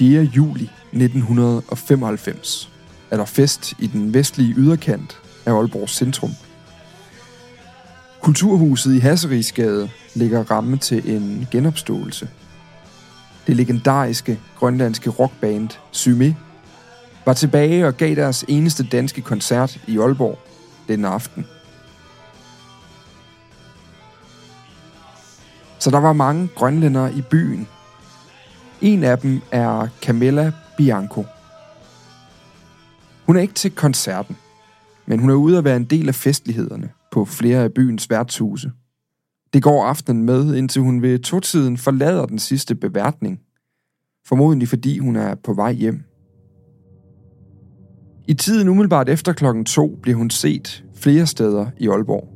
4. juli 1995 er der fest i den vestlige yderkant af Aalborgs centrum. Kulturhuset i Hasserigsgade ligger ramme til en genopståelse. Det legendariske grønlandske rockband Syme var tilbage og gav deres eneste danske koncert i Aalborg den aften. Så der var mange grønlændere i byen. En af dem er Camilla Bianco. Hun er ikke til koncerten, men hun er ude at være en del af festlighederne på flere af byens værtshuse. Det går aftenen med, indtil hun ved totiden forlader den sidste beværtning. Formodentlig fordi hun er på vej hjem. I tiden umiddelbart efter klokken to bliver hun set flere steder i Aalborg.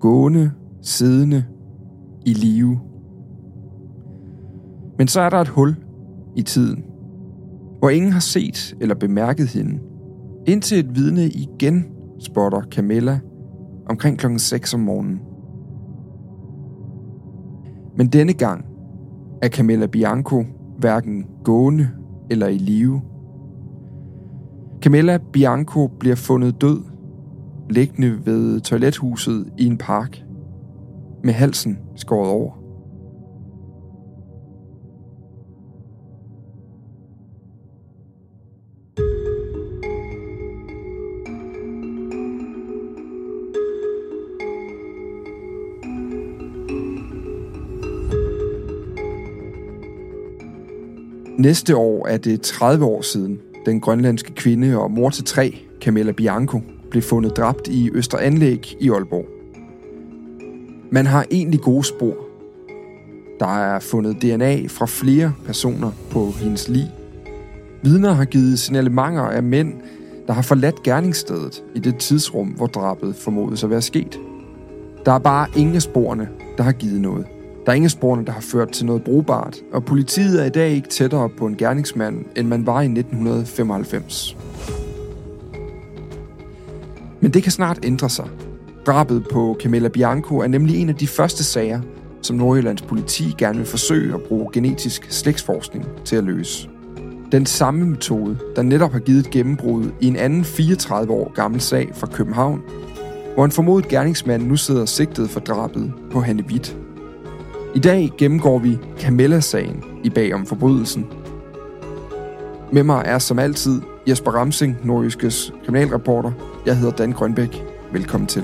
Gående, siddende, i live. Men så er der et hul i tiden, hvor ingen har set eller bemærket hende, indtil et vidne igen spotter Camilla omkring klokken 6 om morgenen. Men denne gang er Camilla Bianco hverken gående eller i live. Camilla Bianco bliver fundet død, liggende ved toilethuset i en park, med halsen skåret over. Næste år er det 30 år siden, den grønlandske kvinde og mor til tre, Camilla Bianco, blev fundet dræbt i Østeranlæg i Aalborg. Man har egentlig gode spor. Der er fundet DNA fra flere personer på hendes lig. Vidner har givet signalementer af mænd, der har forladt gerningsstedet i det tidsrum, hvor drabet formodes at være sket. Der er bare ingen af sporene, der har givet noget. Der er ingen sporene, der har ført til noget brugbart, og politiet er i dag ikke tættere på en gerningsmand, end man var i 1995. Men det kan snart ændre sig. Drabet på Camilla Bianco er nemlig en af de første sager, som Nordjyllands politi gerne vil forsøge at bruge genetisk slægtsforskning til at løse. Den samme metode, der netop har givet et gennembrud i en anden 34 år gammel sag fra København, hvor en formodet gerningsmand nu sidder sigtet for drabet på Hanne Witt. I dag gennemgår vi Camilla-sagen i bag om forbrydelsen. Med mig er som altid Jesper Ramsing, Nordjyskes kriminalreporter. Jeg hedder Dan Grønbæk. Velkommen til.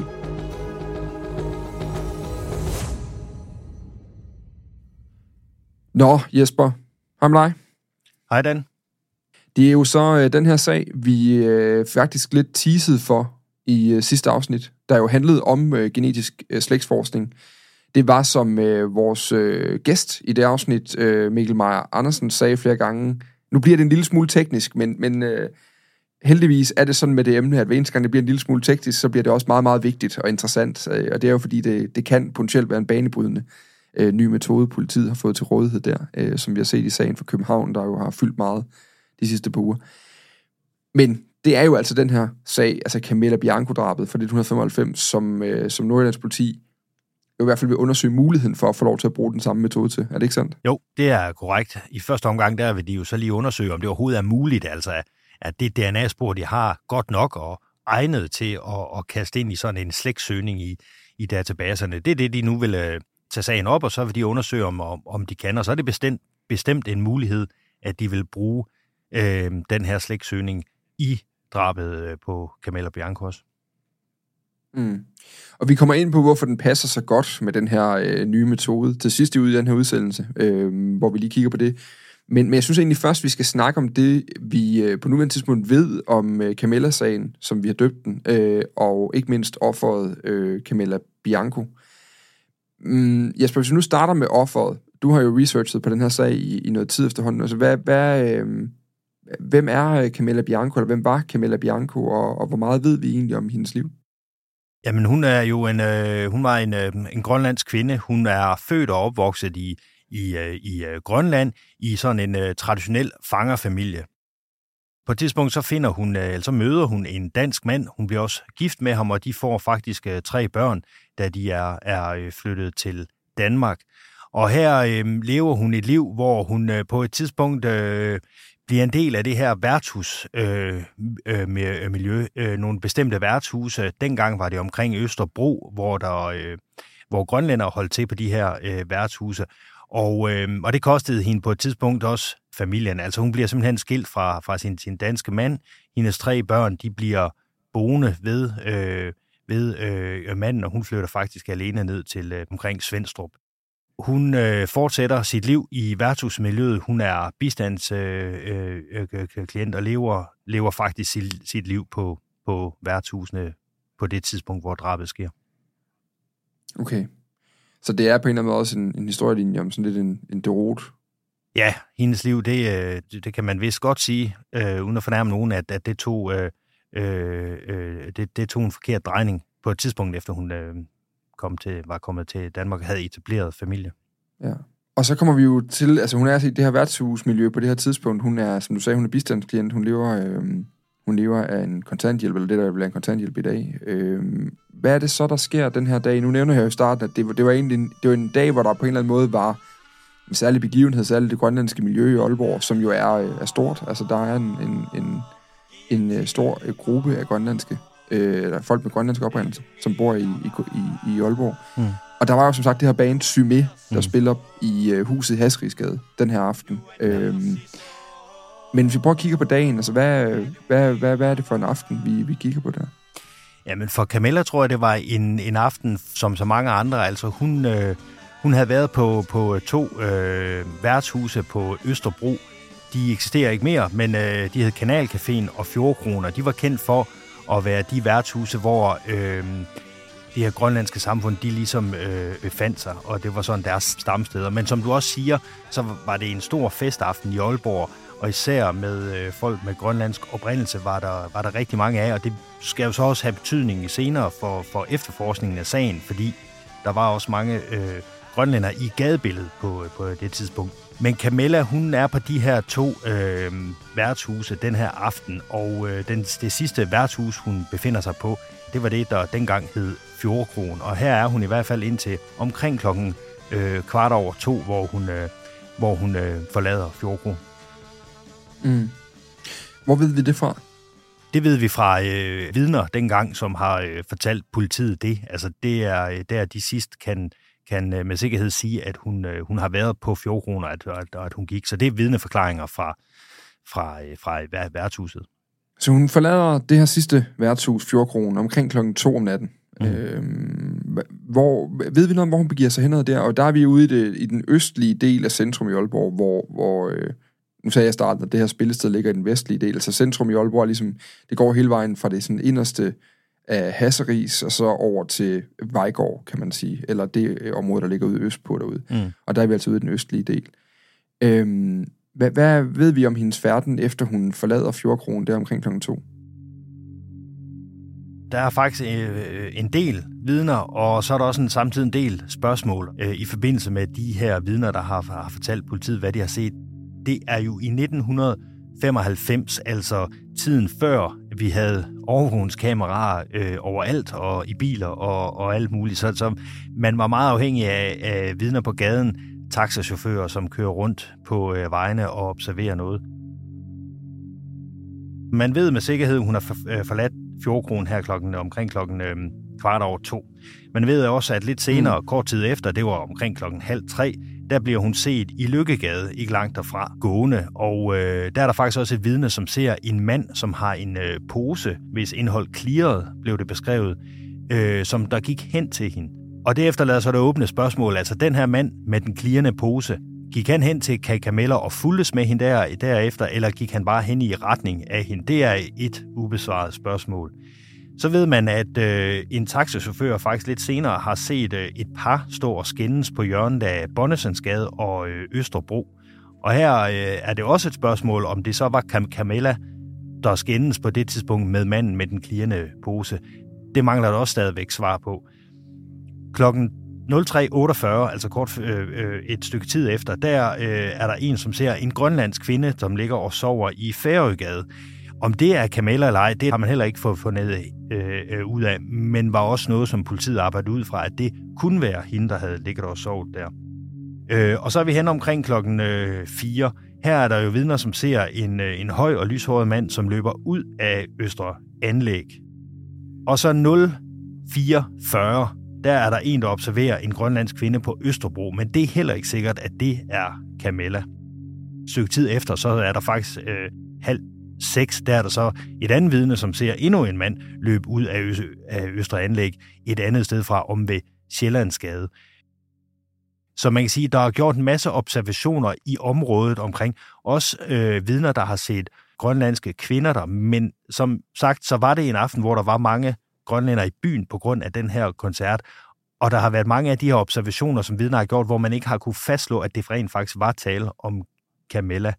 Nå, Jesper. Hej med dig. Hej Dan. Det er jo så øh, den her sag, vi øh, faktisk lidt teasede for i øh, sidste afsnit. der jo handlede om øh, genetisk øh, slægtsforskning. Det var, som øh, vores øh, gæst i det afsnit, øh, Mikkel Meyer Andersen, sagde flere gange. Nu bliver det en lille smule teknisk, men, men øh, heldigvis er det sådan med det emne, at hver eneste gang det bliver en lille smule teknisk, så bliver det også meget, meget vigtigt og interessant. Øh, og det er jo fordi, det, det kan potentielt være en banebrydende øh, ny metode, politiet har fået til rådighed der, øh, som vi har set i sagen for København, der jo har fyldt meget de sidste par uger. Men det er jo altså den her sag, altså Camilla Bianco-drabet fra 1995, som, øh, som Nordjyllands politi i hvert fald vil undersøge muligheden for at få lov til at bruge den samme metode til. Er det ikke sandt? Jo, det er korrekt. I første omgang, der vil de jo så lige undersøge, om det overhovedet er muligt, altså at det DNA-spor, de har, godt nok og egnet til at, at kaste ind i sådan en slægtssøgning i, i databaserne. Det er det, de nu vil øh, tage sagen op, og så vil de undersøge, om, om, om de kan. Og så er det bestemt, bestemt en mulighed, at de vil bruge øh, den her slægtssøgning i drabet øh, på Camilla Biancos. Mm. Og vi kommer ind på, hvorfor den passer så godt med den her øh, nye metode til sidst i den her udsendelse, øh, hvor vi lige kigger på det. Men, men jeg synes egentlig først, vi skal snakke om det, vi øh, på nuværende tidspunkt ved om øh, Camilla-sagen, som vi har døbt den, øh, og ikke mindst offeret øh, Camilla Bianco. Mm, Jesper, hvis vi nu starter med offeret, du har jo researchet på den her sag i, i noget tid efterhånden. Altså, hvad, hvad, øh, hvem er øh, Camilla Bianco, eller hvem var Camilla Bianco, og, og hvor meget ved vi egentlig om hendes liv? Jamen, hun er jo en, øh, hun var en, øh, en grønlandsk kvinde. Hun er født og opvokset i, i, øh, i øh, Grønland i sådan en øh, traditionel fangerfamilie. På et tidspunkt så finder hun, øh, så møder hun en dansk mand. Hun bliver også gift med ham, og de får faktisk øh, tre børn, da de er, er øh, flyttet til Danmark. Og her øh, lever hun et liv, hvor hun øh, på et tidspunkt øh, bliver en del af det her værtshusmiljø. Øh, øh, øh, øh, nogle bestemte værtshuse. Dengang var det omkring Østerbro, hvor der øh, hvor grønlænder holdt til på de her øh, værtshuse. Og, øh, og det kostede hende på et tidspunkt også familien. Altså hun bliver simpelthen skilt fra, fra sin, sin danske mand. Hendes tre børn, de bliver boende ved, øh, ved øh, manden, og hun flytter faktisk alene ned til øh, omkring Svendstrup. Hun øh, fortsætter sit liv i værtshusmiljøet. Hun er bistandsklient øh, øh, og lever, lever faktisk sit, sit liv på, på værtshusene på det tidspunkt, hvor drabet sker. Okay. Så det er på en eller anden måde også en, en historielinje om sådan lidt en, en derot. Ja, hendes liv, det, øh, det, det kan man vist godt sige, øh, uden at fornærme nogen, at, at det, tog, øh, øh, det, det tog en forkert drejning på et tidspunkt, efter hun øh, kom til, var kommet til Danmark og havde etableret familie. Ja. Og så kommer vi jo til, altså hun er i det her værtshusmiljø på det her tidspunkt. Hun er, som du sagde, hun er bistandsklient. Hun lever, øh, hun lever af en kontanthjælp, eller det der vil en kontanthjælp i dag. Øh, hvad er det så, der sker den her dag? Nu nævner jeg jo i starten, at det det var egentlig en, det var en dag, hvor der på en eller anden måde var en særlig begivenhed, særligt det grønlandske miljø i Aalborg, som jo er, øh, er stort. Altså, der er en, en, en, en øh, stor øh, gruppe af grønlandske, øh, eller folk med grønlandsk oprindelse, som bor i, i, i, i Aalborg. Mm. Og der var jo som sagt det her band Symé, der mm. spiller i uh, huset Hasrigsgade den her aften. Øhm, men hvis vi prøver at kigge på dagen, altså hvad, hvad, hvad, hvad er det for en aften, vi, vi kigger på der? Jamen for Camilla tror jeg, det var en, en aften, som så mange andre. Altså hun, øh, hun havde været på, på to øh, værtshuse på Østerbro. De eksisterer ikke mere, men øh, de hed Kanalcaféen og Fjordkroner. De var kendt for at være de værtshuse, hvor øh, det her grønlandske samfund, de ligesom øh, befandt sig, og det var sådan deres stamsteder. Men som du også siger, så var det en stor festaften i Aalborg, og især med øh, folk med grønlandsk oprindelse var der, var der rigtig mange af, og det skal jo så også have betydning senere for, for efterforskningen af sagen, fordi der var også mange øh, grønlænder i gadebilledet på, øh, på det tidspunkt. Men Camilla, hun er på de her to øh, værtshuse den her aften, og øh, den, det sidste værtshus, hun befinder sig på, det var det, der dengang hed Fjordkron. Og her er hun i hvert fald indtil omkring klokken øh, kvart over to, hvor hun, øh, hvor hun øh, forlader Fjordkron. Mm. Hvor ved vi det fra? Det ved vi fra øh, vidner dengang, som har øh, fortalt politiet det. Altså det er øh, der, de sidst kan, kan øh, med sikkerhed sige, at hun, øh, hun har været på fjordkroner, at, at, at hun gik. Så det er vidneforklaringer fra, fra, øh, fra værtshuset. Så hun forlader det her sidste værtshus, Fjordkronen, omkring klokken 2 om natten. Mm. Øhm, hvor, ved vi noget om, hvor hun begiver sig henad der? Og der er vi ude i, det, i den østlige del af centrum i Aalborg, hvor, hvor øh, nu sagde jeg i starten, at det her spillested ligger i den vestlige del. Altså centrum i Aalborg er ligesom, det går hele vejen fra det sådan inderste af Hasseris, og så over til Vejgaard, kan man sige, eller det øh, område, der ligger ude østpå derude. Mm. Og der er vi altså ude i den østlige del. Øhm, hvad, hvad ved vi om hendes færden, efter hun forlader Fjordkronen der omkring kl. 2? Der er faktisk øh, en del vidner, og så er der også en, samtidig en del spørgsmål øh, i forbindelse med de her vidner, der har, har fortalt politiet, hvad de har set. Det er jo i 1995, altså tiden før vi havde overvågningskameraer øh, overalt og i biler og, og alt muligt. Så, så man var meget afhængig af, af vidner på gaden, taxachauffører, som kører rundt på øh, vejene og observerer noget. Man ved med sikkerhed, at hun har øh, forladt Fjordkronen her klokken, omkring klokken øh, kvart over to. Man ved også, at lidt senere, mm. kort tid efter, det var omkring klokken halv tre, der bliver hun set i Lykkegade, ikke langt derfra, gående. Og øh, der er der faktisk også et vidne, som ser en mand, som har en øh, pose, hvis indhold clearet, blev det beskrevet, øh, som der gik hen til hende. Og derefter lader så det åbne spørgsmål, altså den her mand med den klirrende pose, gik han hen til Kay Camilla og fuldes med hende der, derefter, eller gik han bare hen i retning af hende? Det er et ubesvaret spørgsmål. Så ved man, at øh, en taxichauffør faktisk lidt senere har set øh, et par stå og skændes på hjørnet af Bonnesensgade og øh, Østerbro. Og her øh, er det også et spørgsmål, om det så var Cam Camilla, der skændes på det tidspunkt med manden med den klirrende pose. Det mangler der også stadigvæk svar på. Klokken 03.48, altså kort øh, øh, et stykke tid efter, der øh, er der en, som ser en grønlandsk kvinde, som ligger og sover i Færøgade. Om det er Camilla eller ej, det har man heller ikke fået fundet øh, øh, ud af, men var også noget, som politiet arbejdede ud fra, at det kunne være hende, der havde ligget og sovet der. Øh, og så er vi hen omkring klokken øh, 4. Her er der jo vidner, som ser en, øh, en høj og lyshåret mand, som løber ud af Østre Anlæg. Og så 0440, der er der en, der observerer en grønlandsk kvinde på Østerbro, men det er heller ikke sikkert, at det er Camilla. Stykke tid efter, så er der faktisk øh, halv 6, der er der så et andet vidne, som ser endnu en mand løbe ud af, Ø- af Østre Anlæg et andet sted fra om ved Sjællandsgade. Så man kan sige, at der er gjort en masse observationer i området omkring. Også øh, vidner, der har set grønlandske kvinder der. Men som sagt, så var det en aften, hvor der var mange grønlænder i byen på grund af den her koncert. Og der har været mange af de her observationer, som vidner har gjort, hvor man ikke har kunne fastslå, at det rent faktisk var tale om Camilla.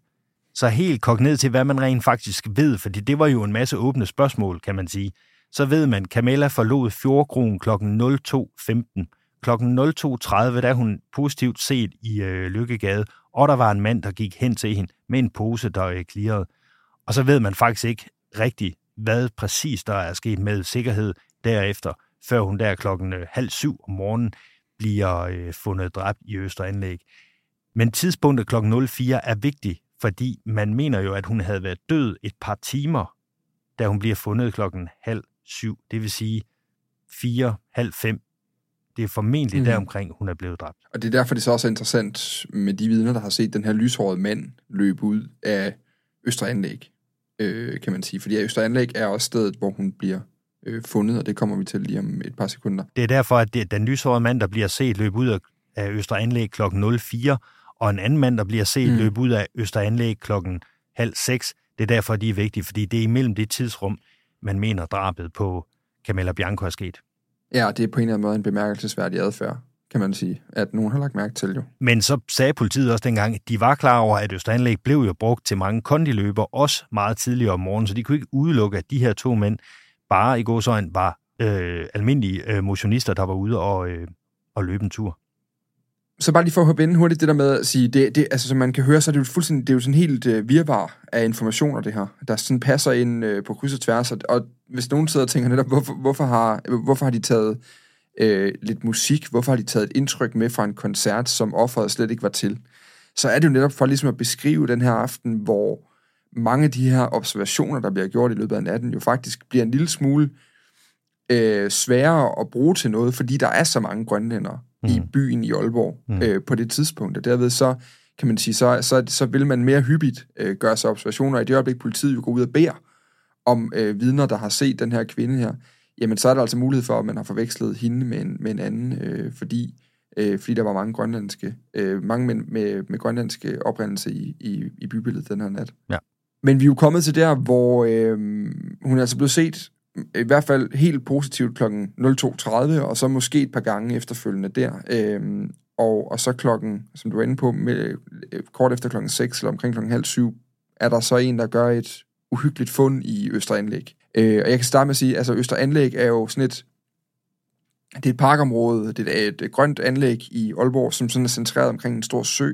Så helt kogt ned til, hvad man rent faktisk ved, fordi det var jo en masse åbne spørgsmål, kan man sige. Så ved man, Camilla forlod Fjordkronen kl. 02.15. Kl. 02.30, der hun positivt set i øh, Lykkegade, og der var en mand, der gik hen til hende med en pose, der øh, klirrede. Og så ved man faktisk ikke rigtigt, hvad præcis der er sket med sikkerhed derefter, før hun der klokken øh, halv syv om morgenen bliver øh, fundet dræbt i Østeranlæg. Men tidspunktet klokken 04 er vigtigt, fordi man mener jo, at hun havde været død et par timer, da hun bliver fundet klokken halv syv. Det vil sige fire, halv fem. Det er formentlig mm. deromkring, hun er blevet dræbt. Og det er derfor, det så også er interessant med de vidner, der har set den her lyshårede mand løbe ud af Østeranlæg, øh, kan man sige. Fordi Østeranlæg er også stedet, hvor hun bliver øh, fundet, og det kommer vi til lige om et par sekunder. Det er derfor, at det den lyshårede mand, der bliver set løbe ud af Østeranlæg klokken 04, og en anden mand, der bliver set mm. løbe ud af Østeranlæg klokken halv seks. Det er derfor, de er vigtige, fordi det er imellem det tidsrum, man mener drabet på Camilla Bianco er sket. Ja, det er på en eller anden måde en bemærkelsesværdig adfærd, kan man sige, at nogen har lagt mærke til jo. Men så sagde politiet også dengang, at de var klar over, at Østeranlæg blev jo brugt til mange kondiløber, også meget tidligere om morgenen, så de kunne ikke udelukke, at de her to mænd bare i gåsøjne var øh, almindelige øh, motionister, der var ude og, øh, og løbe en tur så bare lige for at hoppe ind hurtigt, det der med at sige, det, det, altså, som man kan høre, så er det jo fuldstændig, det er jo sådan helt uh, virvar af informationer, det her, der sådan passer ind uh, på kryds og tværs, og, og hvis nogen sidder og tænker netop, hvorfor, hvorfor, har, hvorfor har de taget uh, lidt musik, hvorfor har de taget et indtryk med fra en koncert, som offeret slet ikke var til, så er det jo netop for ligesom at beskrive den her aften, hvor mange af de her observationer, der bliver gjort i løbet af natten, jo faktisk bliver en lille smule uh, sværere at bruge til noget, fordi der er så mange grønlændere, mm. i byen i Aalborg mm. øh, på det tidspunkt. Og derved så kan man sige, så, så, så vil man mere hyppigt øh, gøre sig observationer. I det øjeblik, politiet jo går ud og beder om øh, vidner, der har set den her kvinde her, jamen så er der altså mulighed for, at man har forvekslet hende med en, med en anden, øh, fordi, øh, fordi der var mange grønlandske, øh, mange med, med, med grønlandske oprindelse i, i, i bybilledet den her nat. Ja. Men vi er jo kommet til der, hvor øh, hun er altså blevet set i hvert fald helt positivt klokken 02.30, og så måske et par gange efterfølgende der. Øhm, og, og så klokken, som du var inde på, med, øh, kort efter klokken 6 eller omkring klokken halv syv, er der så en, der gør et uhyggeligt fund i Østeranlæg. Øh, og jeg kan starte med at sige, altså Østeranlæg er jo sådan et, det er et parkområde, det er et, et grønt anlæg i Aalborg, som sådan er centreret omkring en stor sø.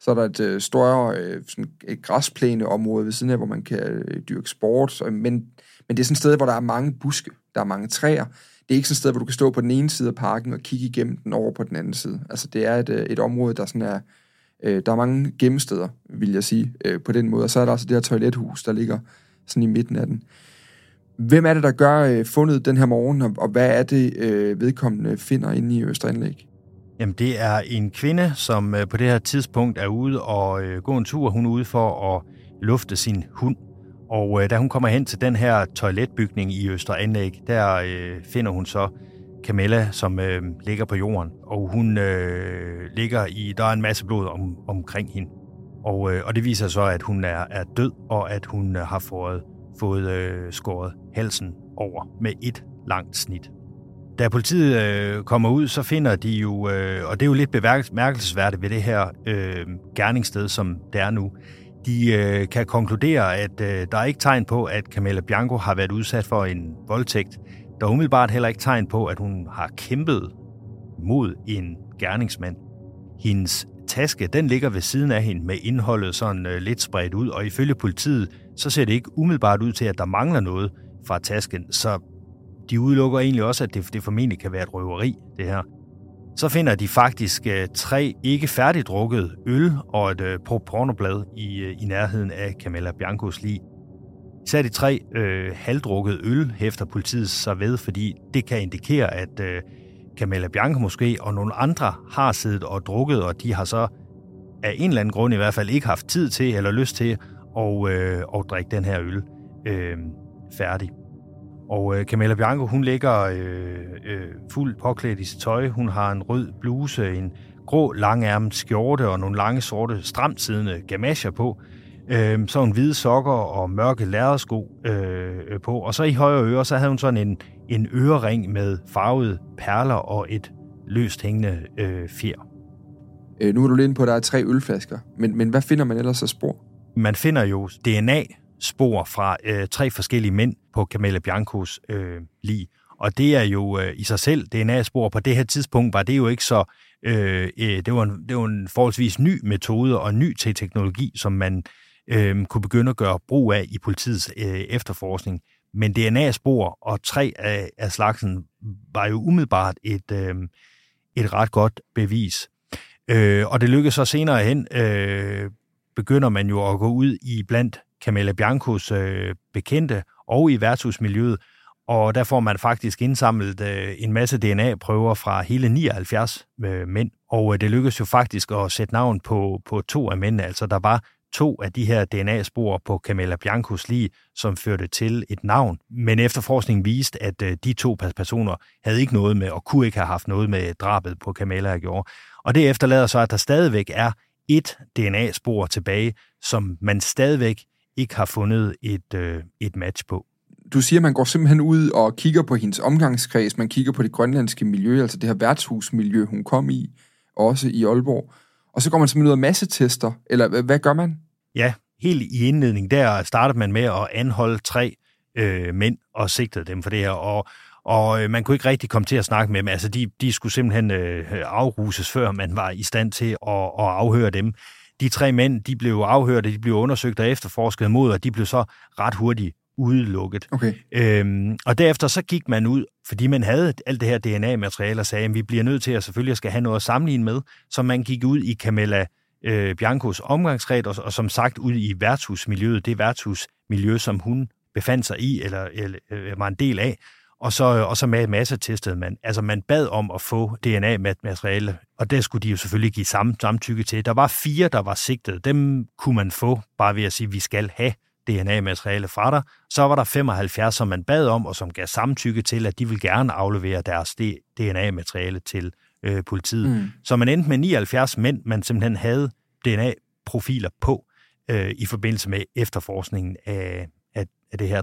Så er der et øh, større øh, sådan et græsplæneområde ved siden af, hvor man kan øh, dyrke sport. Men, men det er sådan et sted, hvor der er mange buske, der er mange træer. Det er ikke sådan et sted, hvor du kan stå på den ene side af parken og kigge igennem den over på den anden side. Altså det er et, øh, et område, der sådan er... Øh, der er mange gemmesteder, vil jeg sige, øh, på den måde. Og så er der altså det her toilethus, der ligger sådan i midten af den. Hvem er det, der gør øh, fundet den her morgen, og, og hvad er det, øh, vedkommende finder inde i Østeranlæg? Jamen, det er en kvinde, som øh, på det her tidspunkt er ude og øh, gå en tur. Hun er ude for at lufte sin hund. Og øh, da hun kommer hen til den her toiletbygning i Østeranlæg, der øh, finder hun så Camilla, som øh, ligger på jorden. Og hun øh, ligger i, der er en masse blod om, omkring hende. Og, øh, og det viser så, at hun er, er død, og at hun øh, har fået, fået øh, skåret halsen over med et langt snit. Da politiet øh, kommer ud, så finder de jo, øh, og det er jo lidt bemærkelsesværdigt ved det her øh, gerningssted, som det er nu, de øh, kan konkludere, at øh, der er ikke tegn på, at Camilla Bianco har været udsat for en voldtægt. Der er umiddelbart heller ikke tegn på, at hun har kæmpet mod en gerningsmand. Hendes taske, den ligger ved siden af hende med indholdet sådan øh, lidt spredt ud, og ifølge politiet, så ser det ikke umiddelbart ud til, at der mangler noget fra tasken, så de udelukker egentlig også, at det, det formentlig kan være et røveri, det her. Så finder de faktisk øh, tre ikke færdigdrukket øl og et øh, pornoblad i, øh, i nærheden af Camilla Biancos lig. Især de tre øh, halvdrukkede øl hæfter politiet sig ved, fordi det kan indikere, at øh, Camilla Bianco måske og nogle andre har siddet og drukket, og de har så af en eller anden grund i hvert fald ikke haft tid til eller lyst til at, øh, at drikke den her øl øh, færdig. Og øh, Camilla Bianco, hun ligger øh, øh, fuldt påklædt i sit tøj. Hun har en rød bluse, en grå langærmet skjorte og nogle lange sorte stramt siddende gamasjer på. Øh, så en hvide sokker og mørke lærredsko øh, på. Og så i højre øre, så havde hun sådan en, en ørering med farvede perler og et løst hængende øh, fjer. Øh, nu er du lidt på, at der er tre ølflasker. Men, men hvad finder man ellers af spor? Man finder jo DNA spor fra øh, tre forskellige mænd på Camilla Biancos øh, lig. Og det er jo øh, i sig selv DNA-spor. På det her tidspunkt var det jo ikke så... Øh, øh, det, var en, det var en forholdsvis ny metode og ny til teknologi, som man øh, kunne begynde at gøre brug af i politiets øh, efterforskning. Men DNA-spor og tre af, af slagsen var jo umiddelbart et, øh, et ret godt bevis. Øh, og det lykkedes så senere hen, øh, begynder man jo at gå ud i blandt Camilla Biancos øh, bekendte og i værtshusmiljøet, og der får man faktisk indsamlet øh, en masse DNA-prøver fra hele 79 øh, mænd, og øh, det lykkedes jo faktisk at sætte navn på, på to af mændene, altså der var to af de her DNA-spor på Camilla Biancos lige, som førte til et navn. Men efterforskningen viste, at øh, de to personer havde ikke noget med, og kunne ikke have haft noget med drabet på Camilla at gøre. Og det efterlader så, at der stadigvæk er et DNA-spor tilbage, som man stadigvæk ikke har fundet et, øh, et match på. Du siger, at man går simpelthen ud og kigger på hendes omgangskreds, man kigger på det grønlandske miljø, altså det her værtshusmiljø, hun kom i, også i Aalborg. Og så går man simpelthen ud og massetester, eller hvad gør man? Ja, helt i indledning, der startede man med at anholde tre øh, mænd og sigtede dem for det her, og, og øh, man kunne ikke rigtig komme til at snakke med dem. Altså, de, de skulle simpelthen øh, afruses, før man var i stand til at, at afhøre dem de tre mænd, de blev afhørt, de blev undersøgt og efterforsket mod, og de blev så ret hurtigt udelukket. Okay. Øhm, og derefter så gik man ud, fordi man havde alt det her DNA-materiale, og sagde, at vi bliver nødt til at selvfølgelig skal have noget at sammenligne med, så man gik ud i Camilla øh, Biancos omgangsret, og, og som sagt ud i værtshusmiljøet, det værtshusmiljø, som hun befandt sig i, eller, eller øh, var en del af, og så, og så med masse testede man. Altså man bad om at få DNA-materiale, og det skulle de jo selvfølgelig give samme samtykke til. Der var fire, der var sigtet. Dem kunne man få, bare ved at sige, at vi skal have DNA-materiale fra dig. Så var der 75, som man bad om, og som gav samtykke til, at de vil gerne aflevere deres DNA-materiale til øh, politiet. Mm. Så man endte med 79 mænd, man simpelthen havde DNA-profiler på øh, i forbindelse med efterforskningen af, af, af det her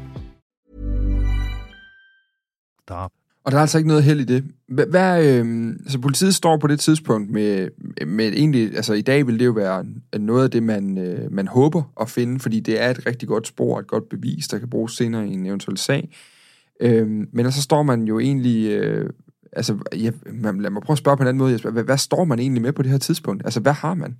drab. Og der er altså ikke noget held i det. Hvad, øh, altså politiet står på det tidspunkt med, med egentlig, altså i dag vil det jo være noget af det, man, øh, man håber at finde, fordi det er et rigtig godt spor, et godt bevis, der kan bruges senere i en eventuel sag. Øh, men så står man jo egentlig, øh, altså ja, man, lad mig prøve at spørge på en anden måde, Jesper. Hvad, hvad står man egentlig med på det her tidspunkt? Altså hvad har man?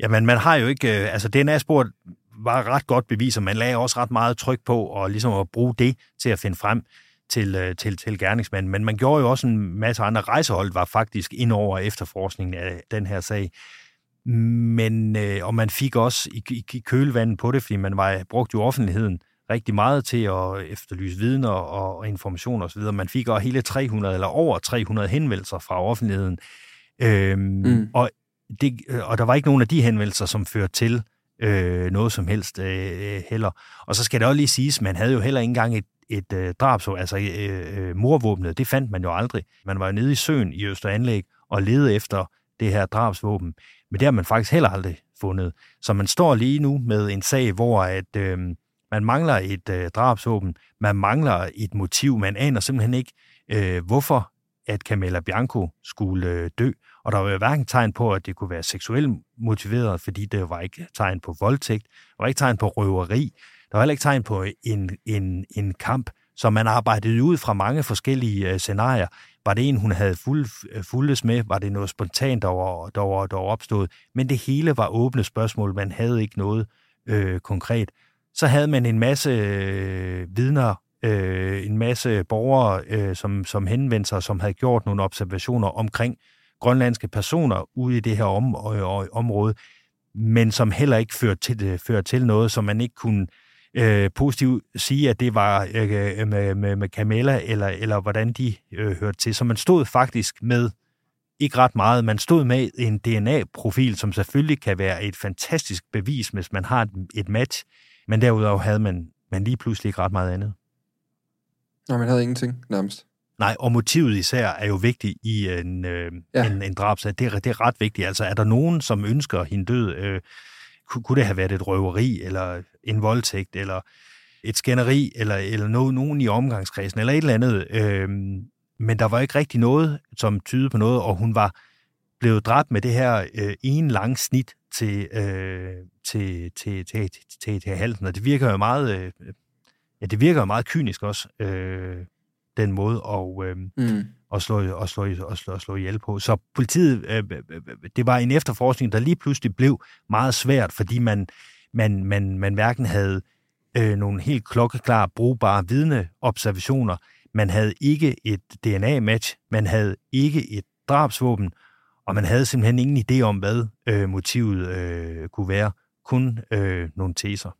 Jamen, man har jo ikke... Øh, altså, DNA-sporet var ret godt bevis, og man lagde også ret meget tryk på og ligesom at bruge det til at finde frem til, øh, til, til gerningsmanden. Men man gjorde jo også en masse andre rejsehold, var faktisk ind over efterforskningen af den her sag. Men, øh, og man fik også i, i, i kølvandet på det, fordi man var brugt jo offentligheden rigtig meget til at efterlyse viden og, og information osv. Man fik også hele 300 eller over 300 henvendelser fra offentligheden. Øhm, mm. og, det, og der var ikke nogen af de henvendelser, som førte til øh, noget som helst øh, heller. Og så skal det også lige siges, man havde jo heller ikke engang et, et øh, drabså, altså øh, øh, morvåbnet, det fandt man jo aldrig. Man var jo nede i søen i Østeranlæg og lede efter det her drabsvåben, men det har man faktisk heller aldrig fundet. Så man står lige nu med en sag, hvor at, øh, man mangler et øh, drabsvåben, man mangler et motiv, man aner simpelthen ikke, øh, hvorfor at Camilla Bianco skulle øh, dø. Og der var jo hverken tegn på, at det kunne være seksuelt motiveret, fordi det var ikke tegn på voldtægt, der var ikke tegn på røveri, der var heller ikke tegn på en, en, en kamp, som man arbejdede ud fra mange forskellige øh, scenarier. Var det en, hun havde fuld, øh, fuldes med? Var det noget spontant, der var, der, var, der var opstået? Men det hele var åbne spørgsmål. Man havde ikke noget øh, konkret. Så havde man en masse øh, vidner, øh, en masse borgere, øh, som, som henvendte sig, som havde gjort nogle observationer omkring grønlandske personer ude i det her om, øh, område, men som heller ikke førte til, øh, førte til noget, som man ikke kunne øh, positivt sige, at det var øh, med, med, med Camilla, eller, eller hvordan de øh, hørte til. Så man stod faktisk med ikke ret meget. Man stod med en DNA-profil, som selvfølgelig kan være et fantastisk bevis, hvis man har et, et match, men derudover havde man, man lige pludselig ikke ret meget andet. Nå, man havde ingenting nærmest. Nej, og motivet især er jo vigtigt i en, øh, ja. en, en drabsag. Det, er, det er ret vigtigt. Altså, er der nogen, som ønsker hende død? Øh, kunne, det have været et røveri, eller en voldtægt, eller et skænderi, eller, eller no, nogen i omgangskredsen, eller et eller andet. Øh, men der var ikke rigtig noget, som tydede på noget, og hun var blevet dræbt med det her øh, en lang snit til, øh, til, til, til, til, til, til halsen, og det virker jo meget, øh, ja, det virker jo meget kynisk også, øh, den måde og øh, mm at, slå, at, slå, at, slå, at slå ihjel på. Så politiet, øh, øh, øh, det var en efterforskning, der lige pludselig blev meget svært, fordi man, man, man, man hverken havde øh, nogle helt klokkeklare, brugbare vidneobservationer, man havde ikke et DNA-match, man havde ikke et drabsvåben, og man havde simpelthen ingen idé om, hvad øh, motivet øh, kunne være. Kun øh, nogle teser.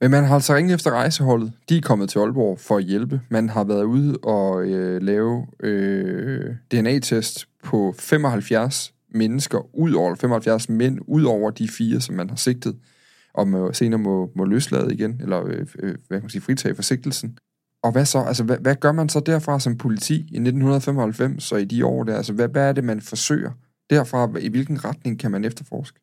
Men man har altså ringet efter rejseholdet. De er kommet til Aalborg for at hjælpe. Man har været ude og øh, lave øh, DNA-test på 75 mennesker, ud over 75 mænd, ud over de fire, som man har sigtet, og må, senere må, må løslade igen, eller øh, øh hvad kan man sige, fritage for sigtelsen. Og hvad så? Altså, hvad, hvad gør man så derfra som politi i 1995 og i de år der? Altså, hvad, hvad er det, man forsøger derfra? I hvilken retning kan man efterforske?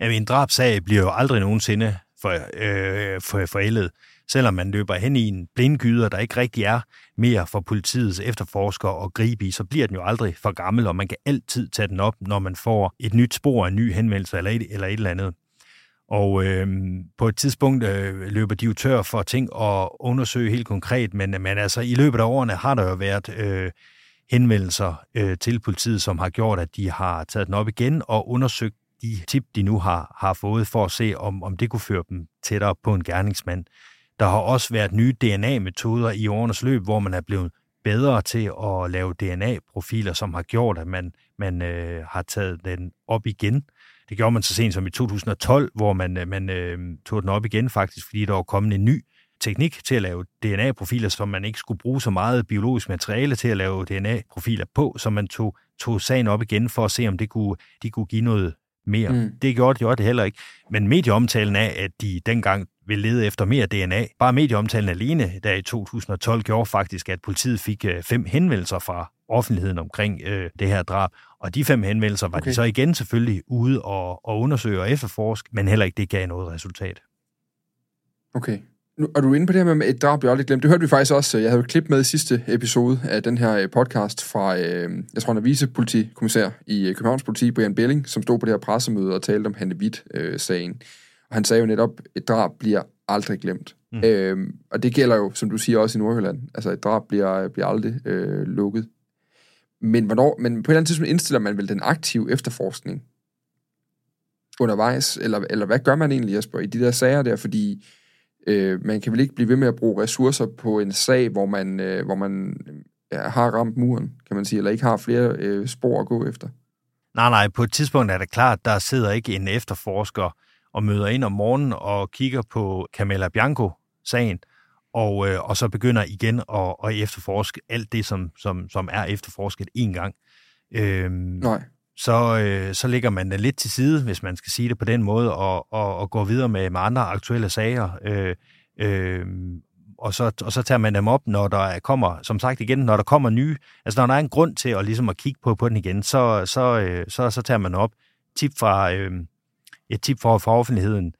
Jamen, en drabsag bliver jo aldrig nogensinde for, øh, for, forældet, selvom man løber hen i en blindgyder, der ikke rigtig er mere for politiets efterforskere at gribe i, så bliver den jo aldrig for gammel, og man kan altid tage den op, når man får et nyt spor, en ny henvendelse eller et eller, et eller andet. Og øh, på et tidspunkt øh, løber de jo tør for ting at undersøge helt konkret, men, men altså i løbet af årene har der jo været øh, henvendelser øh, til politiet, som har gjort, at de har taget den op igen og undersøgt de tip, de nu har, har fået for at se, om, om det kunne føre dem tættere på en gerningsmand. Der har også været nye DNA-metoder i årenes løb, hvor man er blevet bedre til at lave DNA-profiler, som har gjort, at man, man øh, har taget den op igen Det gjorde man så sent som i 2012, hvor man, øh, man øh, tog den op igen faktisk, fordi der var kommet en ny teknik til at lave DNA-profiler, som man ikke skulle bruge så meget biologisk materiale til at lave DNA-profiler på, så man tog, tog sagen op igen for at se, om det kunne, de kunne give noget mere. Mm. Det gjorde, gjorde det heller ikke. Men medieomtalen af, at de dengang ville lede efter mere DNA, bare medieomtalen alene, der i 2012 gjorde faktisk, at politiet fik øh, fem henvendelser fra offentligheden omkring øh, det her drab. Og de fem henvendelser var okay. de så igen selvfølgelig ude og, og undersøge og efterforske, men heller ikke det gav noget resultat. Okay. Nu, er du inde på det her med, et drab bliver aldrig glemt? Det hørte vi faktisk også. Jeg havde et klip med i sidste episode af den her øh, podcast fra, øh, jeg tror han er vicepolitikommissær i øh, Københavns Politi, Brian Belling, som stod på det her pressemøde og talte om Hanne Witt-sagen. Øh, og han sagde jo netop, et drab bliver aldrig glemt. Mm. Øh, og det gælder jo, som du siger, også i Nordjylland. Altså et drab bliver, bliver aldrig øh, lukket. Men, hvornår, men på et eller andet tidspunkt indstiller man vel den aktive efterforskning undervejs, eller, eller hvad gør man egentlig, Jesper, i de der sager der, fordi Øh, man kan vel ikke blive ved med at bruge ressourcer på en sag, hvor man, øh, hvor man ja, har ramt muren, kan man sige, eller ikke har flere øh, spor at gå efter? Nej, nej, på et tidspunkt er det klart, der sidder ikke en efterforsker og møder ind om morgenen og kigger på Camilla Bianco-sagen, og, øh, og så begynder igen at, at efterforske alt det, som, som, som er efterforsket en gang. Øhm, Nej så, øh, så ligger man den lidt til side, hvis man skal sige det på den måde, og, og, og går videre med, med andre aktuelle sager. Øh, øh, og, så, og så tager man dem op, når der kommer, som sagt igen, når der kommer nye, altså når der er en grund til at, ligesom at kigge på, på den igen, så, så, øh, så, så tager man op. Tip fra, øh, et tip fra, fra offentligheden,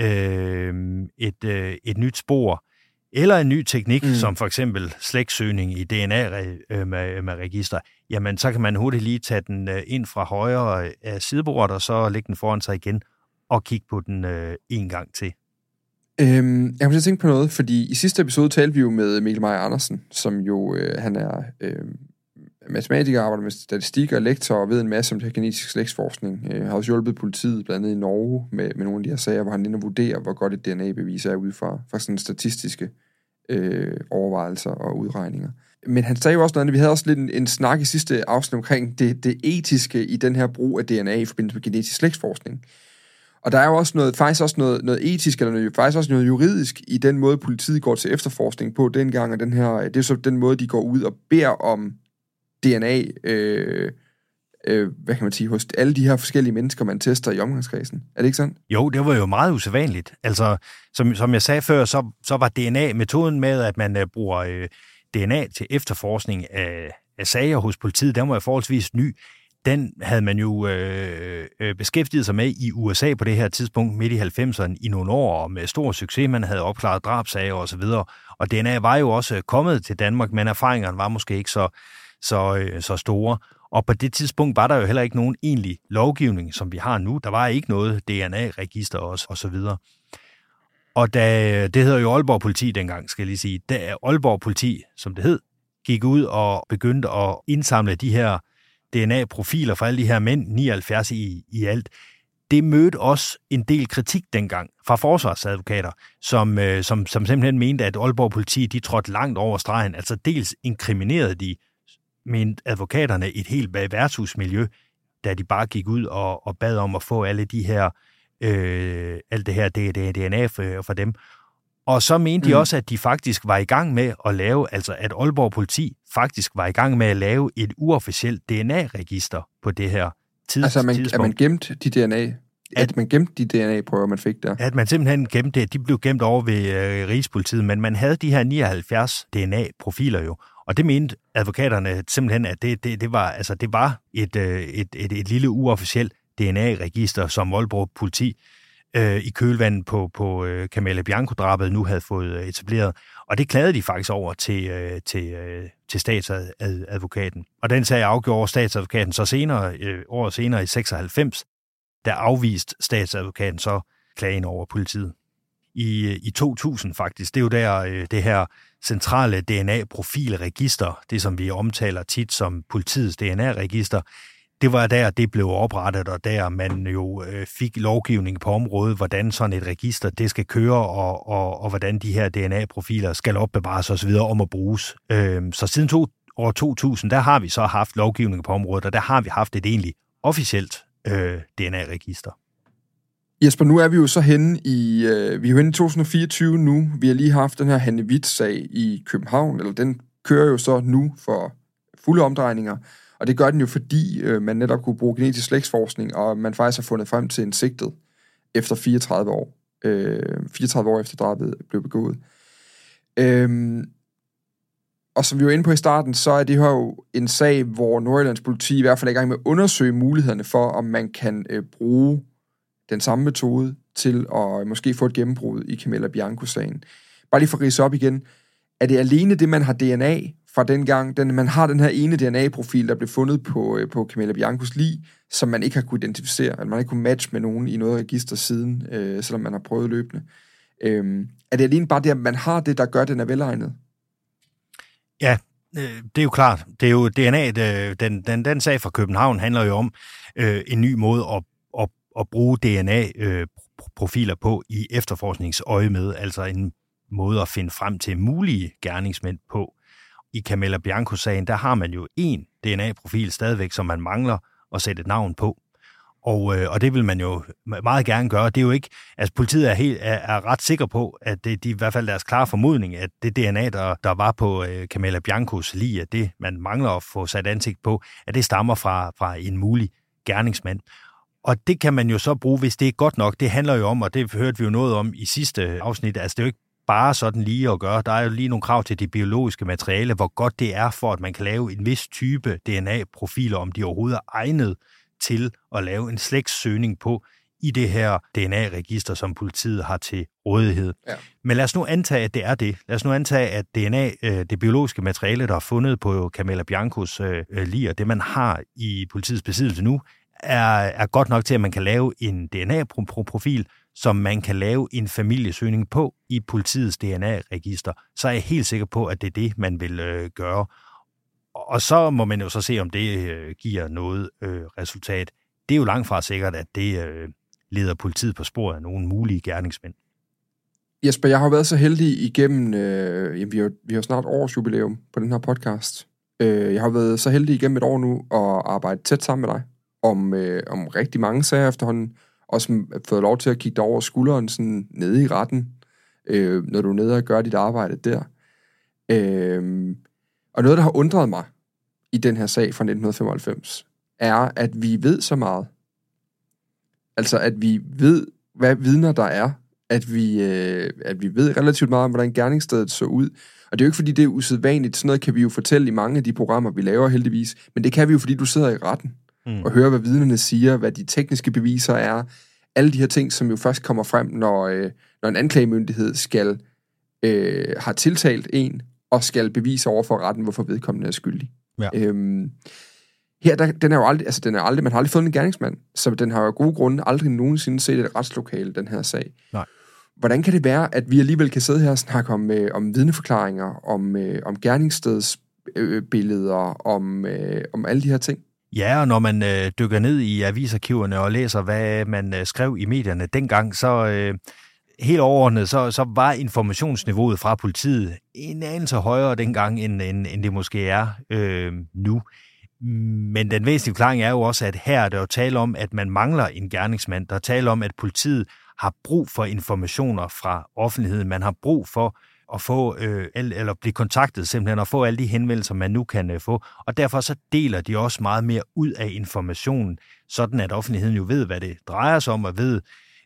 øh, et, øh, et nyt spor, eller en ny teknik, mm. som for eksempel slægtsøgning i DNA-register, jamen så kan man hurtigt lige tage den øh, ind fra højre af sidebordet, og så lægge den foran sig igen, og kigge på den øh, en gang til. Øhm, jeg kunne tænke på noget, fordi i sidste episode talte vi jo med Mikkel Meyer Andersen, som jo, øh, han er øh, matematiker, arbejder med statistik og lektor, og ved en masse om genetisk slægtsforskning. Øh, har også hjulpet politiet, blandt andet i Norge, med, med nogle af de her sager, hvor han inde og vurderer, hvor godt et DNA-bevis er ud fra, fra sådan statistiske øh, overvejelser og udregninger. Men han sagde jo også noget, vi havde også lidt en, en snak i sidste afsnit omkring det, det etiske i den her brug af DNA i forbindelse med genetisk slægtsforskning. Og der er jo også noget, faktisk også noget, noget etisk, eller noget, faktisk også noget juridisk i den måde, politiet går til efterforskning på dengang, og den her, øh, det er så den måde, de går ud og beder om DNA, øh, øh, hvad kan man sige, hos alle de her forskellige mennesker, man tester i omgangskredsen. Er det ikke sådan? Jo, det var jo meget usædvanligt. Altså, som, som jeg sagde før, så, så var DNA-metoden med, at man øh, bruger øh, DNA til efterforskning af, af sager hos politiet, den var jo forholdsvis ny. Den havde man jo øh, øh, beskæftiget sig med i USA på det her tidspunkt, midt i 90'erne, i nogle år, og med stor succes. Man havde opklaret drabsager osv., og, og DNA var jo også øh, kommet til Danmark, men erfaringerne var måske ikke så, så, øh, så store. Og på det tidspunkt var der jo heller ikke nogen egentlig lovgivning, som vi har nu. Der var ikke noget DNA-register også, og så videre. Og da, det hedder jo Aalborg Politi dengang, skal jeg lige sige, da Aalborg Politi, som det hed, gik ud og begyndte at indsamle de her DNA-profiler fra alle de her mænd, 79 i, i alt, det mødte også en del kritik dengang fra forsvarsadvokater, som, øh, som, som simpelthen mente, at Aalborg Politi de trådte langt over stregen. Altså dels inkriminerede de men advokaterne et helt værtshusmiljø, da de bare gik ud og, og bad om at få alle de her, øh, alt det her DNA for, for dem. Og så mente mm. de også, at de faktisk var i gang med at lave, altså at Aalborg Politi faktisk var i gang med at lave et uofficielt DNA-register på det her tids, altså, man, tidspunkt. Altså, man gemt de DNA at, man gemte de DNA-prøver, man fik der? At man simpelthen gemte det. De blev gemt over ved øh, Rigspolitiet, men man havde de her 79 DNA-profiler jo. Og det mente advokaterne simpelthen, at det, det, det, var, altså, det var et, øh, et, et, et lille uofficielt DNA-register, som Voldborg politi øh, i kølvandet på, på øh, Camilla Bianco-drabet nu havde fået øh, etableret. Og det klagede de faktisk over til, øh, til, øh, til statsadvokaten. Og den sag afgjorde statsadvokaten så senere, øh, år senere i 96, der afviste statsadvokaten så klagen over politiet. I, øh, i 2000 faktisk, det er jo der øh, det her centrale DNA-profilregister, det som vi omtaler tit som politiets DNA-register, det var der, det blev oprettet, og der man jo øh, fik lovgivning på området, hvordan sådan et register det skal køre, og, og, og hvordan de her DNA-profiler skal opbevares osv. om at bruges. Øh, så siden to, år 2000, der har vi så haft lovgivning på området, og der har vi haft et egentlig officielt øh, DNA-register. Jesper, nu er vi jo så henne i, øh, vi er jo henne i 2024 nu. Vi har lige haft den her Hanne Witt-sag i København, eller den kører jo så nu for fulde omdrejninger. Og det gør den jo, fordi øh, man netop kunne bruge genetisk slægtsforskning, og man faktisk har fundet frem til en sigtet efter 34 år. Øh, 34 år efter drabet blev begået. Øh, og som vi var inde på i starten, så er det her jo en sag, hvor Nordjyllands politi i hvert fald er i gang med at undersøge mulighederne for, om man kan øh, bruge den samme metode til at øh, måske få et gennembrud i Camilla Bianco-sagen. Bare lige for at rise op igen. Er det alene det, man har DNA fra den gang? Den, man har den her ene DNA-profil, der blev fundet på, øh, på Camilla Biancos lig, som man ikke har kunne identificere, eller man ikke kunne matche med nogen i noget register siden, øh, selvom man har prøvet løbende. Øh, er det alene bare det, at man har det, der gør, at den er velegnet? Ja, øh, det er jo klart. Det er jo DNA, det, øh, den, den, den sag fra København handler jo om øh, en ny måde at, at, at bruge DNA-profiler øh, på i efterforskningsøje med, altså en måde at finde frem til mulige gerningsmænd på. I Camilla Bianco-sagen, der har man jo en DNA-profil stadigvæk, som man mangler at sætte et navn på. Og, øh, og det vil man jo meget gerne gøre. Det er jo ikke, altså politiet er, helt, er, er ret sikker på, at det, de i hvert fald deres klare formodning, at det DNA, der, der var på øh, Camilla Biancos lige, at det, man mangler at få sat ansigt på, at det stammer fra, fra en mulig gerningsmand. Og det kan man jo så bruge, hvis det er godt nok. Det handler jo om, og det hørte vi jo noget om i sidste afsnit, altså det er jo ikke bare sådan lige at gøre. Der er jo lige nogle krav til det biologiske materiale, hvor godt det er for, at man kan lave en vis type DNA-profiler, om de overhovedet er egnet til at lave en slægtssøgning på i det her DNA-register, som politiet har til rådighed. Ja. Men lad os nu antage, at det er det. Lad os nu antage, at DNA, øh, det biologiske materiale, der er fundet på Camilla Biancos øh, øh og det man har i politiets besiddelse nu, er, er godt nok til, at man kan lave en DNA-profil, som man kan lave en familiesøgning på i politiets DNA-register, så er jeg helt sikker på, at det er det, man vil øh, gøre. Og så må man jo så se, om det øh, giver noget øh, resultat. Det er jo langt fra sikkert, at det øh, leder politiet på sporet af nogle mulige gerningsmænd. Jesper, jeg har været så heldig igennem, øh, jamen, vi, har, vi har snart års jubilæum på den her podcast. Øh, jeg har været så heldig igennem et år nu at arbejde tæt sammen med dig om, øh, om rigtig mange sager efterhånden, og som fået lov til at kigge dig over skulderen sådan nede i retten, øh, når du er nede og gør dit arbejde der. Øh, og noget, der har undret mig i den her sag fra 1995, er, at vi ved så meget. Altså, at vi ved, hvad vidner der er, at vi, øh, at vi ved relativt meget om, hvordan gerningsstedet så ud. Og det er jo ikke, fordi det er usædvanligt. Sådan noget kan vi jo fortælle i mange af de programmer, vi laver heldigvis. Men det kan vi jo, fordi du sidder i retten mm. og hører, hvad vidnerne siger, hvad de tekniske beviser er. Alle de her ting, som jo først kommer frem, når, øh, når en anklagemyndighed skal øh, har tiltalt en, og skal bevise over for retten, hvorfor vedkommende er skyldig. Ja. Øhm, her, der, den er jo aldrig, altså den er aldrig, man har aldrig fået en gerningsmand, så den har jo gode grunde aldrig nogensinde set et retslokale, den her sag. Nej. Hvordan kan det være, at vi alligevel kan sidde her og snakke om, øh, om vidneforklaringer, om, øh, om gerningsstedsbilleder, øh, om, øh, om alle de her ting? Ja, og når man øh, dykker ned i avisarkiverne og læser, hvad man øh, skrev i medierne dengang, så, øh, helt overordnet, så, så var informationsniveauet fra politiet en anelse højere dengang, end, end, end det måske er øh, nu. Men den væsentlige forklaring er jo også, at her er der jo tale om, at man mangler en gerningsmand. Der er tale om, at politiet har brug for informationer fra offentligheden. Man har brug for at få, øh, eller blive kontaktet simpelthen, og få alle de henvendelser, man nu kan øh, få. Og derfor så deler de også meget mere ud af informationen, sådan at offentligheden jo ved, hvad det drejer sig om, og ved,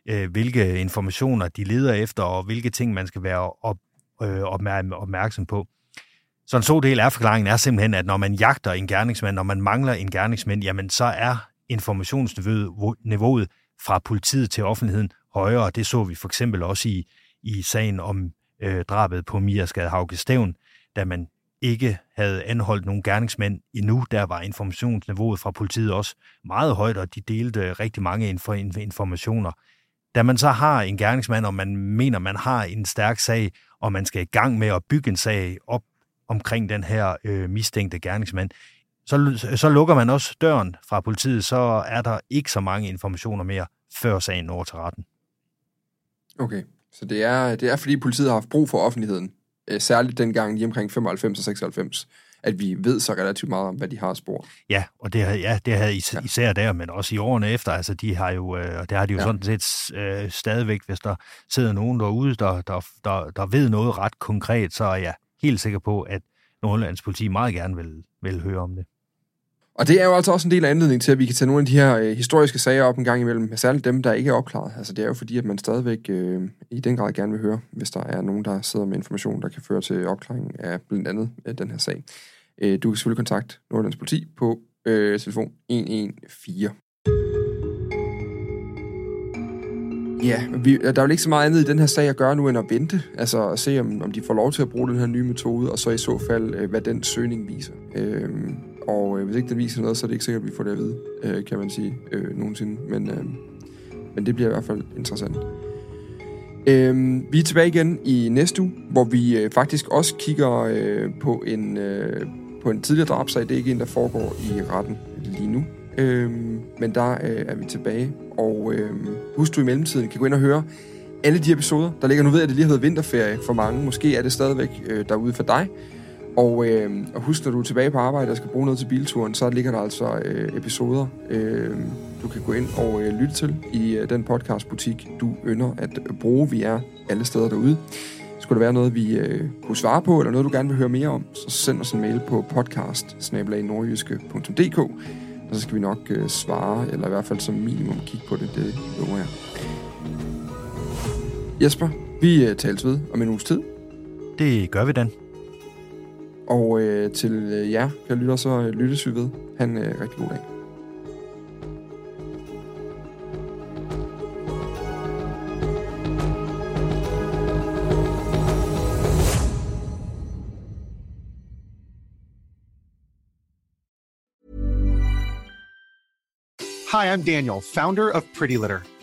øh, hvilke informationer de leder efter, og hvilke ting man skal være op, øh, opmærksom på. Så en stor del af forklaringen er simpelthen, at når man jagter en gerningsmand, når man mangler en gerningsmand, jamen så er informationsniveauet fra politiet til offentligheden højere. Det så vi for eksempel også i, i sagen om øh, drabet på Mia Skadhauke Stævn, da man ikke havde anholdt nogen gerningsmænd endnu. Der var informationsniveauet fra politiet også meget højt, og de delte øh, rigtig mange informationer da man så har en gerningsmand, og man mener, man har en stærk sag, og man skal i gang med at bygge en sag op omkring den her øh, mistænkte gerningsmand, så, så lukker man også døren fra politiet, så er der ikke så mange informationer mere, før sagen når til retten. Okay, så det er, det er fordi politiet har haft brug for offentligheden, øh, særligt dengang lige omkring 95 og 96, at vi ved så relativt meget om, hvad de har spor. Ja, og det, ja, det havde is- især der, men også i årene efter, altså de har jo, øh, og det har de jo ja. sådan set øh, stadigvæk, hvis der sidder nogen derude, der, der, der, der ved noget ret konkret, så er jeg helt sikker på, at Nordlands politi meget gerne vil, vil høre om det. Og det er jo altså også en del af anledningen til, at vi kan tage nogle af de her øh, historiske sager op en gang imellem, særligt dem, der ikke er opklaret. Altså det er jo fordi, at man stadigvæk øh, i den grad gerne vil høre, hvis der er nogen, der sidder med information, der kan føre til opklaring af blandt andet øh, den her sag. Øh, du kan selvfølgelig kontakte Nordlands politi på øh, telefon 114. Ja, vi, der er jo ikke så meget andet i den her sag at gøre nu, end at vente. Altså at se, om, om de får lov til at bruge den her nye metode, og så i så fald, øh, hvad den søgning viser. Øh, og øh, hvis ikke den viser noget, så er det ikke sikkert, at vi får det at vide, øh, kan man sige, øh, nogensinde. Men, øh, men det bliver i hvert fald interessant. Øh, vi er tilbage igen i næste uge, hvor vi øh, faktisk også kigger øh, på, en, øh, på en tidligere drabsag. Det er ikke en, der foregår i retten lige nu. Øh, men der øh, er vi tilbage. Og øh, husk du i mellemtiden kan gå ind og høre alle de episoder, der ligger. Nu ved jeg, at det lige har været vinterferie for mange. Måske er det stadigvæk øh, derude for dig. Og, øh, og husk, når du er tilbage på arbejde og skal bruge noget til bilturen, så ligger der altså øh, episoder, øh, du kan gå ind og øh, lytte til i øh, den podcastbutik, du ynder at bruge. Vi er alle steder derude. Skulle der være noget, vi øh, kunne svare på, eller noget, du gerne vil høre mere om, så send os en mail på podcast og så skal vi nok øh, svare, eller i hvert fald som minimum kigge på det, det lover jeg. Jesper, vi øh, tales ved om en uges tid. Det gør vi, Dan. Og øh, til øh, jer, kan lytter, så øh, lyttes vi ved. Han en øh, rigtig god dag. Hi, I'm Daniel, founder of Pretty Litter.